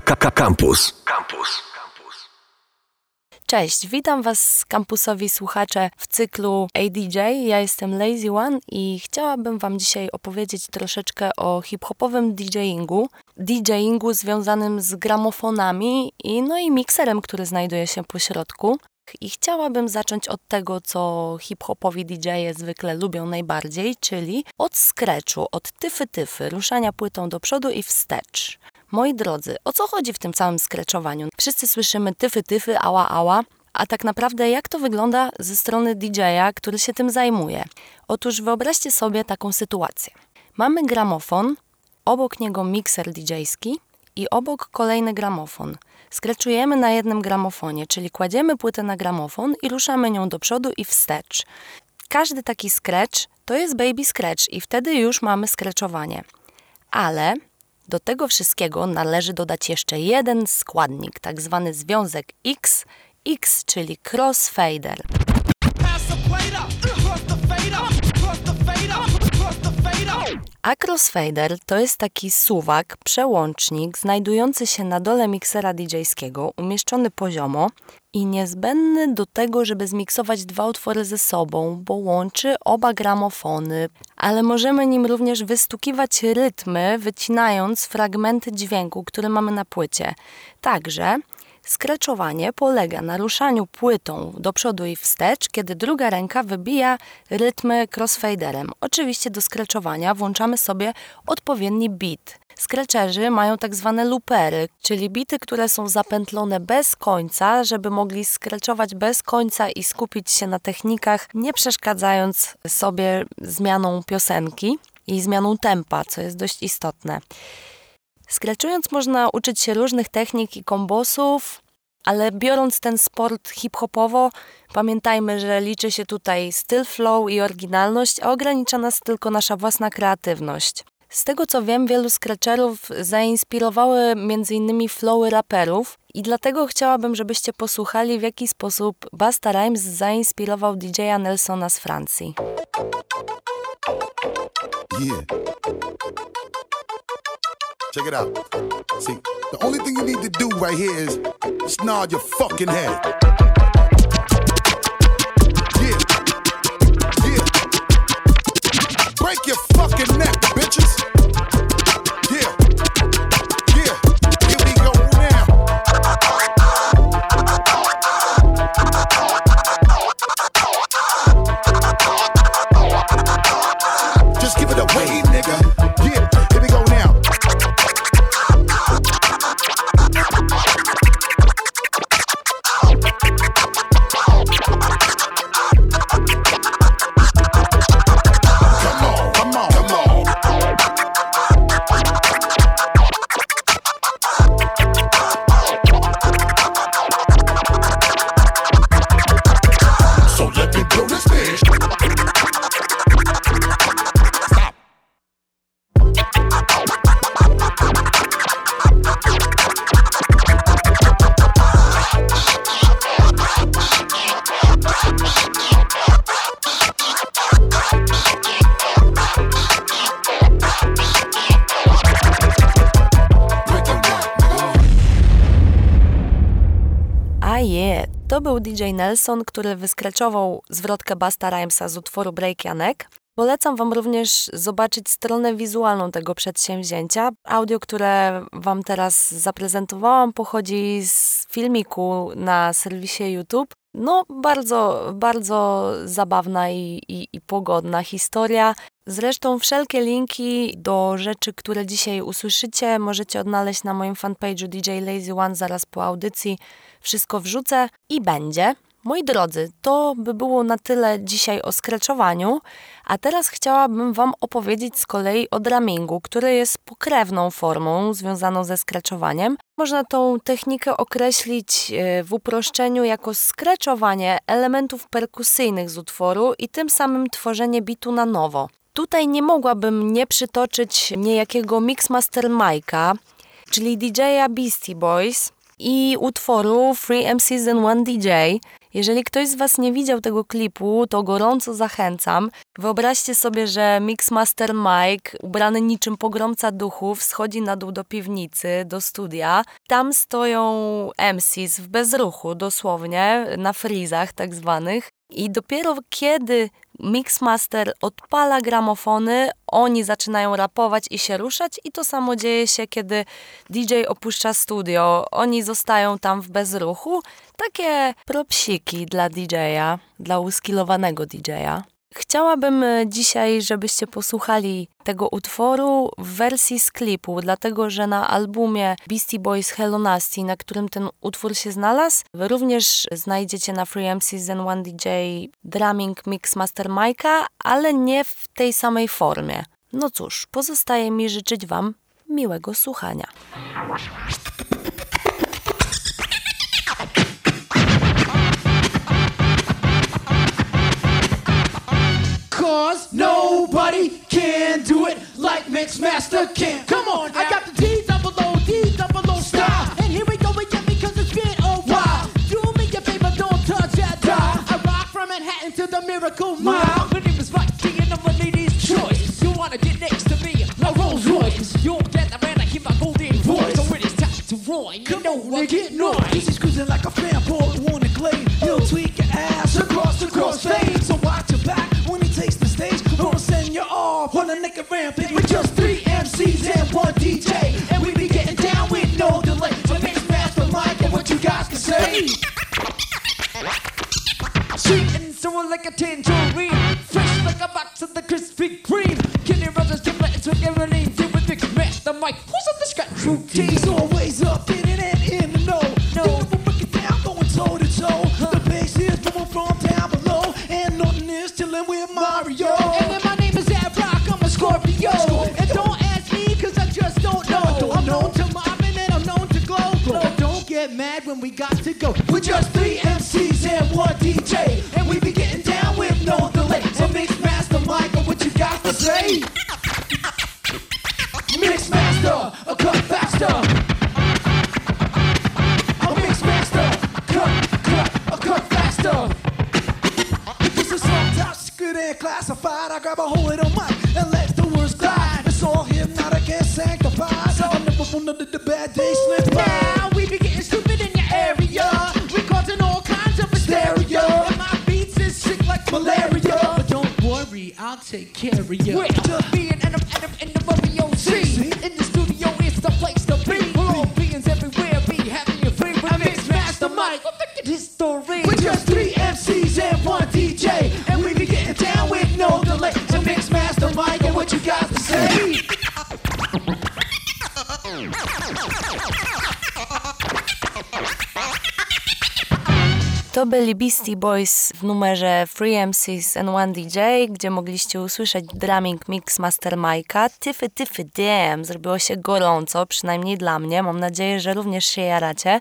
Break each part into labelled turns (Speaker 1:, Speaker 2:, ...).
Speaker 1: Campus. Campus.
Speaker 2: Cześć, witam Was kampusowi słuchacze w cyklu ADJ. Ja jestem Lazy One i chciałabym Wam dzisiaj opowiedzieć troszeczkę o hip-hopowym DJingu. DJingu związanym z gramofonami i no i mikserem, który znajduje się po środku. I chciałabym zacząć od tego, co hip-hopowi DJ-e zwykle lubią najbardziej, czyli od scratchu, od tyfy-tyfy, ruszania płytą do przodu i wstecz. Moi drodzy, o co chodzi w tym całym skreczowaniu? Wszyscy słyszymy tyfy, tyfy, ała, ała, a tak naprawdę jak to wygląda ze strony DJ-a, który się tym zajmuje? Otóż wyobraźcie sobie taką sytuację. Mamy gramofon, obok niego mikser DJ-ski i obok kolejny gramofon. Skreczujemy na jednym gramofonie, czyli kładziemy płytę na gramofon i ruszamy nią do przodu i wstecz. Każdy taki scratch to jest baby scratch i wtedy już mamy skreczowanie. Ale do tego wszystkiego należy dodać jeszcze jeden składnik, tak zwany związek X, X, czyli crossfader. A crossfader to jest taki suwak, przełącznik znajdujący się na dole miksera DJ-skiego, umieszczony poziomo i niezbędny do tego, żeby zmiksować dwa utwory ze sobą, bo łączy oba gramofony, ale możemy nim również wystukiwać rytmy, wycinając fragmenty dźwięku, które mamy na płycie. Także Skreczowanie polega na ruszaniu płytą do przodu i wstecz, kiedy druga ręka wybija rytmy crossfaderem. Oczywiście do skreczowania włączamy sobie odpowiedni beat. Skreczerzy mają tak zwane loopery, czyli bity, które są zapętlone bez końca, żeby mogli skreczować bez końca i skupić się na technikach, nie przeszkadzając sobie zmianą piosenki i zmianą tempa, co jest dość istotne. Skreczując można uczyć się różnych technik i kombosów, ale biorąc ten sport hip-hopowo, pamiętajmy, że liczy się tutaj styl flow i oryginalność, a ogranicza nas tylko nasza własna kreatywność. Z tego co wiem, wielu scratcherów zainspirowały m.in. flowy raperów i dlatego chciałabym, żebyście posłuchali, w jaki sposób Basta Rhymes zainspirował DJ-a Nelsona z Francji. Yeah. Check it out. See, the only thing you need to do right here is nod your fucking head. To był DJ Nelson, który wyskraczował zwrotkę Basta Rhymesa z utworu Break Janek. Polecam Wam również zobaczyć stronę wizualną tego przedsięwzięcia. Audio, które Wam teraz zaprezentowałam, pochodzi z filmiku na serwisie YouTube. No, bardzo, bardzo zabawna i, i, i pogodna historia. Zresztą wszelkie linki do rzeczy, które dzisiaj usłyszycie, możecie odnaleźć na moim fanpage'u DJ Lazy One zaraz po audycji. Wszystko wrzucę i będzie. Moi drodzy, to by było na tyle dzisiaj o skreczowaniu, a teraz chciałabym Wam opowiedzieć z kolei o drumingu, który jest pokrewną formą związaną ze skreczowaniem. Można tą technikę określić e, w uproszczeniu jako skreczowanie elementów perkusyjnych z utworu i tym samym tworzenie bitu na nowo. Tutaj nie mogłabym nie przytoczyć niejakiego Mixmaster Mike'a, czyli DJ-a Beastie Boys, i utworu Free MCs and One DJ. Jeżeli ktoś z Was nie widział tego klipu, to gorąco zachęcam. Wyobraźcie sobie, że Mixmaster Mike, ubrany niczym pogromca duchów, schodzi na dół do piwnicy, do studia. Tam stoją MCs w bezruchu, dosłownie, na frizach tak zwanych. I dopiero kiedy Mixmaster odpala gramofony, oni zaczynają rapować i się ruszać i to samo dzieje się, kiedy DJ opuszcza studio. Oni zostają tam w bezruchu. Takie propsiki dla DJ-a, dla uskillowanego DJ-a. Chciałabym e, dzisiaj, żebyście posłuchali tego utworu w wersji z klipu, dlatego że na albumie Beastie Boys Hello Nasty, na którym ten utwór się znalazł, również znajdziecie na Free MCs and One DJ drumming mix Master Mike'a, ale nie w tej samej formie. No cóż, pozostaje mi życzyć Wam miłego słuchania.
Speaker 1: Mixmaster can. Come on, I got
Speaker 3: With
Speaker 1: everything. Deal with Mix Master Who's on the scratch routine?
Speaker 3: He's always up in it and in the know.
Speaker 1: No.
Speaker 3: We'll break it down, going toe to toe. The bass is coming from down below. And nothing is chilling with Mario.
Speaker 1: And then my name is Ad Rock, I'm a Scorpio. And don't ask me, cause I just don't know. I'm known to Marvin and I'm known to Glow. Glow, don't get mad when we got to go.
Speaker 3: We're just three MCs and one DJ. And we be
Speaker 1: take care of you. We're just being Adam Adam in the Mario C. In the studio, it's the place to be. All beings everywhere, be having your free with Mix Master Mike. History.
Speaker 3: We're just three MCs and one DJ, and we be getting down with no delay. So mix master Mike and what you got To
Speaker 2: byli Beastie Boys w numerze Free MCs and One DJ, gdzie mogliście usłyszeć drumming mix Master Mike'a. Tyfy, tyfy, damn, zrobiło się gorąco, przynajmniej dla mnie. Mam nadzieję, że również się jaracie.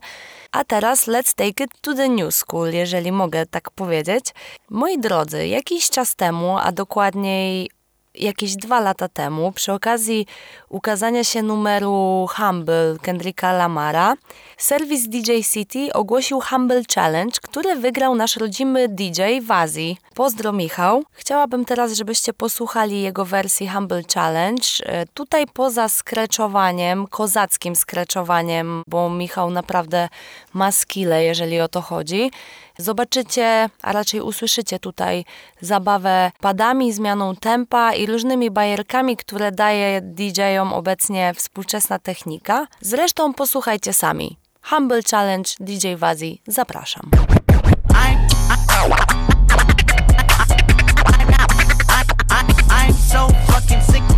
Speaker 2: A teraz let's take it to the new school, jeżeli mogę tak powiedzieć. Moi drodzy, jakiś czas temu, a dokładniej jakieś dwa lata temu, przy okazji ukazania się numeru Humble Kendricka Lamara, serwis DJ City ogłosił Humble Challenge, który wygrał nasz rodzimy DJ Wazi. Pozdro Michał. Chciałabym teraz, żebyście posłuchali jego wersji Humble Challenge. E, Tutaj poza skreczowaniem, kozackim skreczowaniem, bo Michał naprawdę ma skille, jeżeli o to chodzi, Zobaczycie, a raczej usłyszycie tutaj zabawę padami, zmianą tempa i różnymi bajerkami, które daje DJ-om obecnie współczesna technika. Zresztą posłuchajcie sami. Humble Challenge DJ Wazi, zapraszam.
Speaker 4: So fucking sick.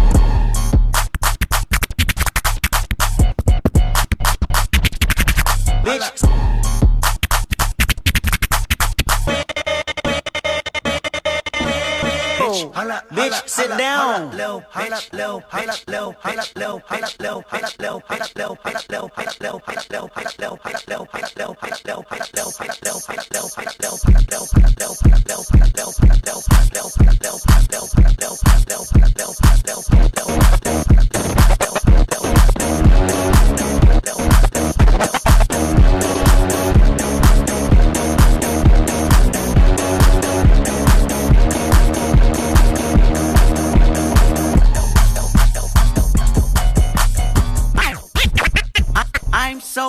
Speaker 4: bitch, sit down. Little bitch,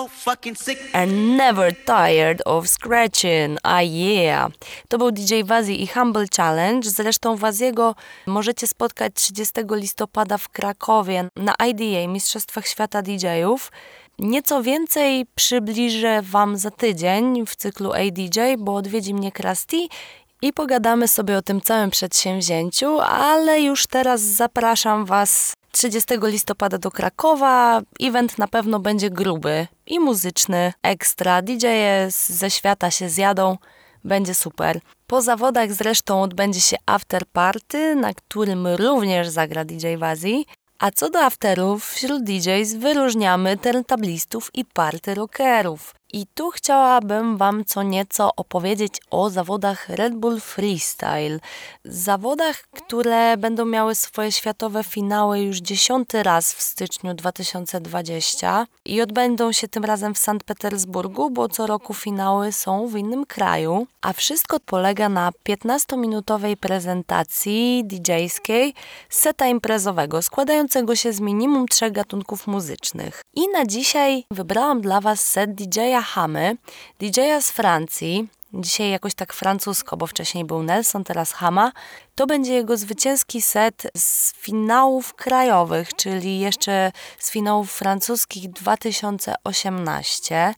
Speaker 4: fucking sick.
Speaker 2: And never tired of scratching. A yeah. To był DJ Wazi i Humble Challenge. Zresztą Waziego możecie spotkać 30 listopada w Krakowie na IDA, Mistrzostwach Świata DJ-ów. Nieco więcej przybliżę Wam za tydzień w cyklu ADJ, bo odwiedzi mnie Krusty i pogadamy sobie o tym całym przedsięwzięciu, ale już teraz zapraszam Was 30 listopada do Krakowa. Event na pewno będzie gruby i muzyczny, ekstra. DJ-e ze świata się zjadą, będzie super. Po zawodach zresztą odbędzie się after party, na którym również zagra DJ Wazi. A co do afterów, wśród DJs wyróżniamy turntablistów i party rockerów. I tu chciałabym Wam co nieco opowiedzieć o zawodach Red Bull Freestyle. Zawodach, które będą miały swoje światowe finały już dziesiąty raz w styczniu 2020 i odbędą się tym razem w Sankt Petersburgu, bo co roku finały są w innym kraju. A wszystko polega na 15-minutowej prezentacji DJ-skiej seta imprezowego, składającego się z minimum trzech gatunków muzycznych. I na dzisiaj wybrałam dla Was set DJ-a Hamy, DJ-a z Francji, dzisiaj jakoś tak francusko, bo wcześniej był Nelson, teraz Hama. To będzie jego zwycięski set z finałów krajowych, czyli jeszcze z finałów francuskich 2018.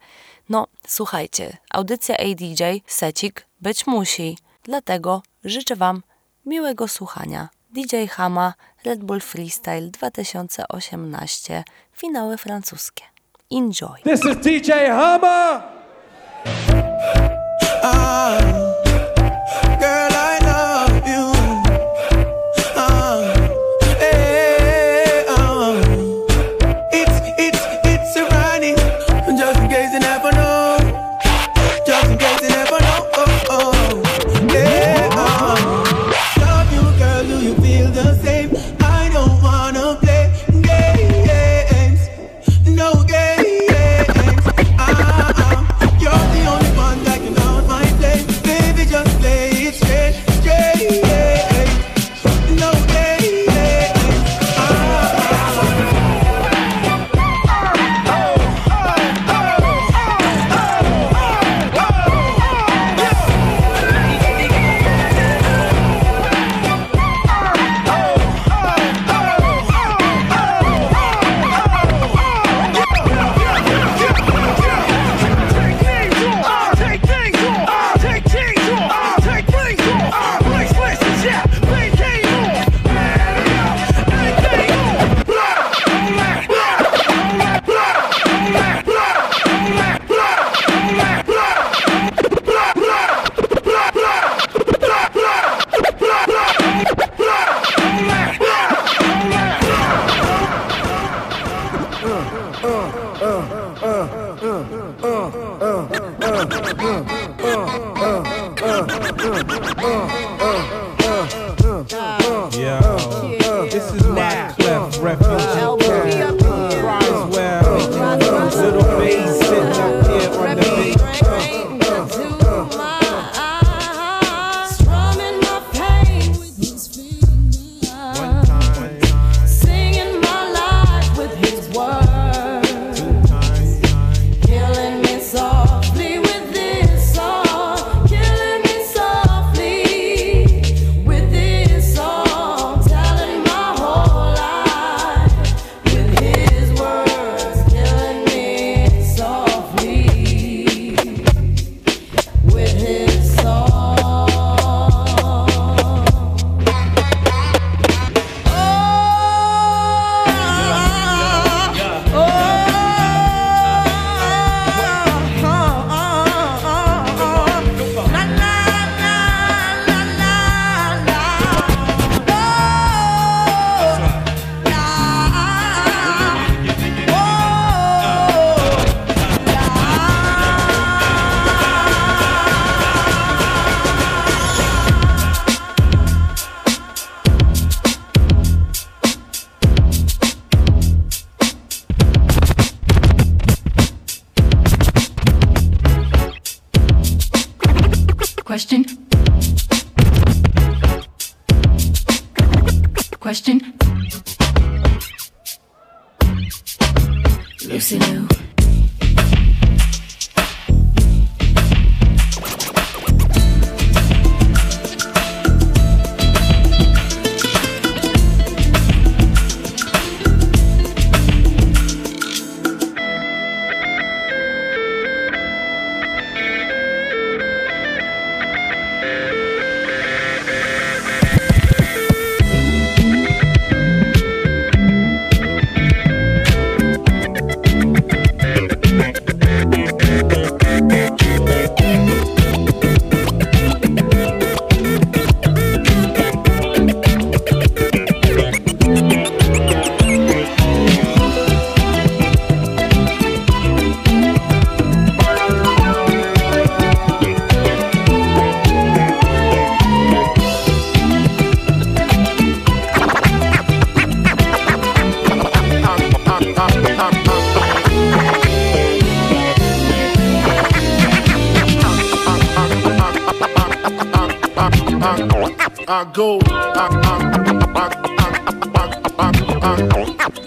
Speaker 2: No, słuchajcie, audycja ADJ, secik, być musi. Dlatego życzę Wam miłego słuchania. DJ Hama, Red Bull Freestyle 2018, finały francuskie. Enjoy.
Speaker 3: This is DJ Hammer.
Speaker 5: Ah. uh, uh, uh. I
Speaker 6: go, I, I, I,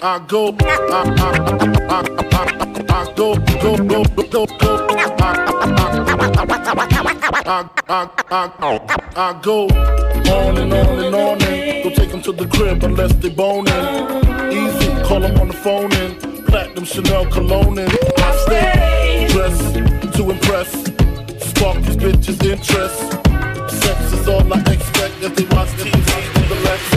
Speaker 6: I, go, I, I, I, I, I go, go, go, go, go, I, I, I, I go on and on and on and don't take them to the crib unless they boning. Easy, call them on the phone and platinum Chanel cologne and I stay dressed to impress, spark these bitches' interest. Sex is all I expect if they watch TV to the left.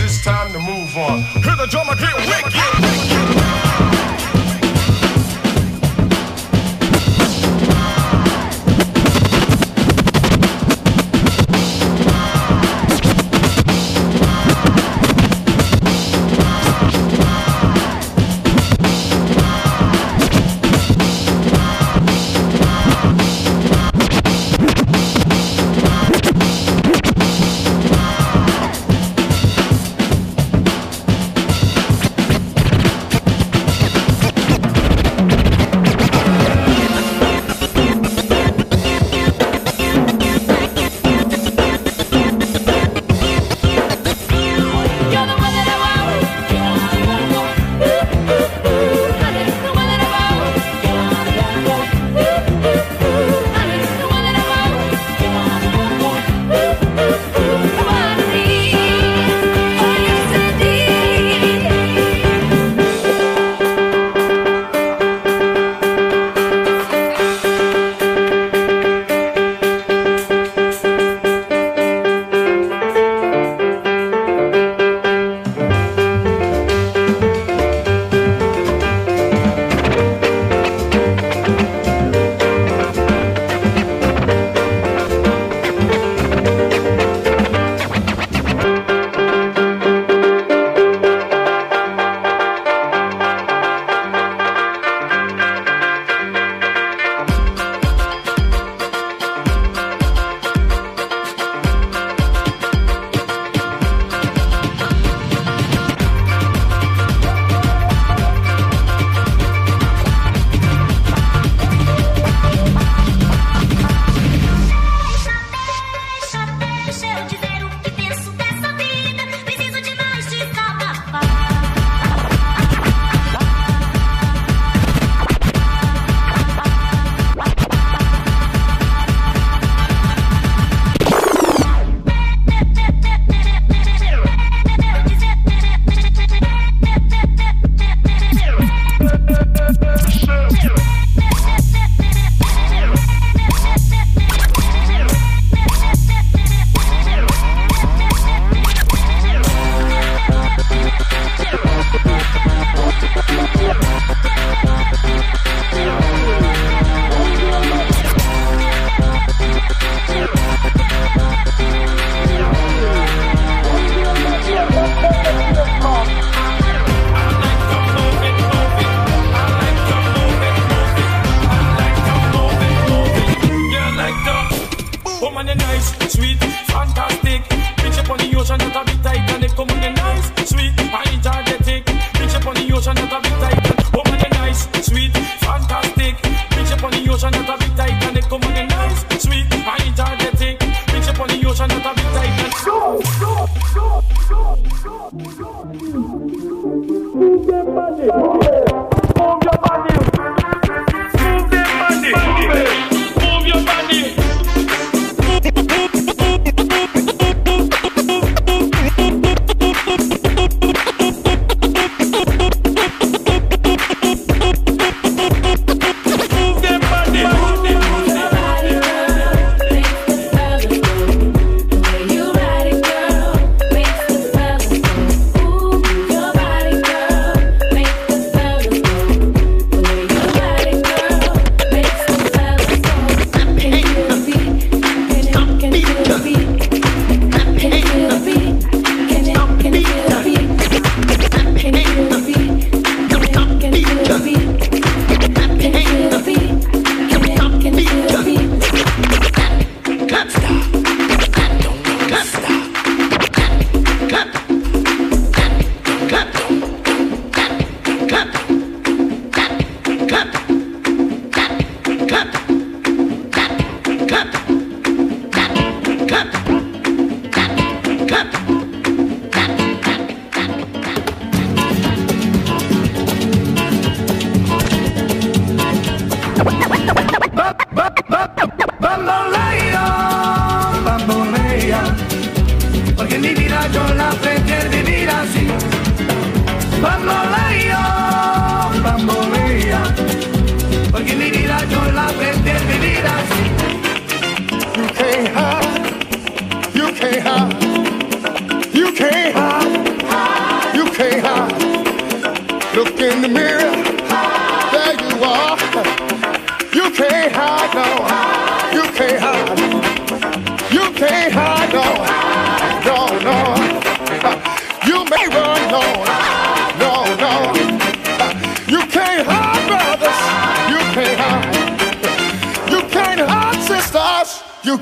Speaker 5: it's time to move on. Hear the drummer get wicked.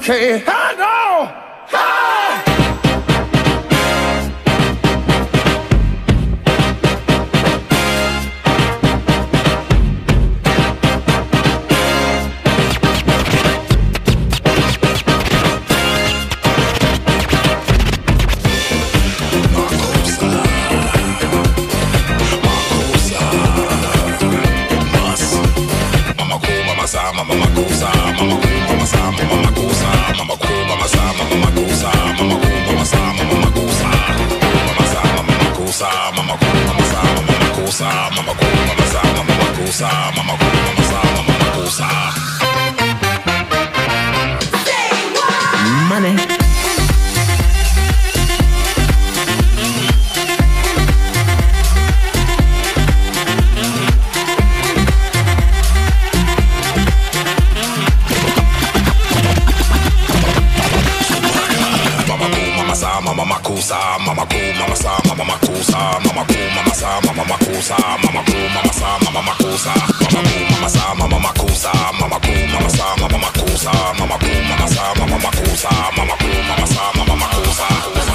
Speaker 7: can't hide.
Speaker 5: sa, mama cool, mama sa, mama ma cool sa, mama cool, mama sa, mama ma cool sa, mama cool, mama sa, mama ma cool sa, mama cool, mama sa, mama ma cool sa, mama cool, mama sa, mama ma cool sa, mama cool, mama sa, mama ma cool sa, mama cool, mama sa, mama ma cool sa.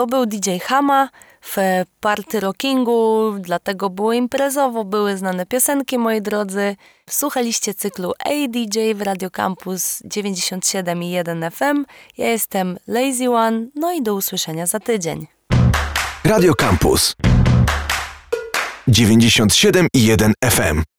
Speaker 2: to był DJ Hama w party rockingu, dlatego było imprezowo, były znane piosenki, moi drodzy. Słuchaliście cyklu ADJ w Radio Campus 97 i 1 FM. Ja jestem Lazy One, no i do usłyszenia za tydzień.
Speaker 8: Radio Campus 97 i 1 FM.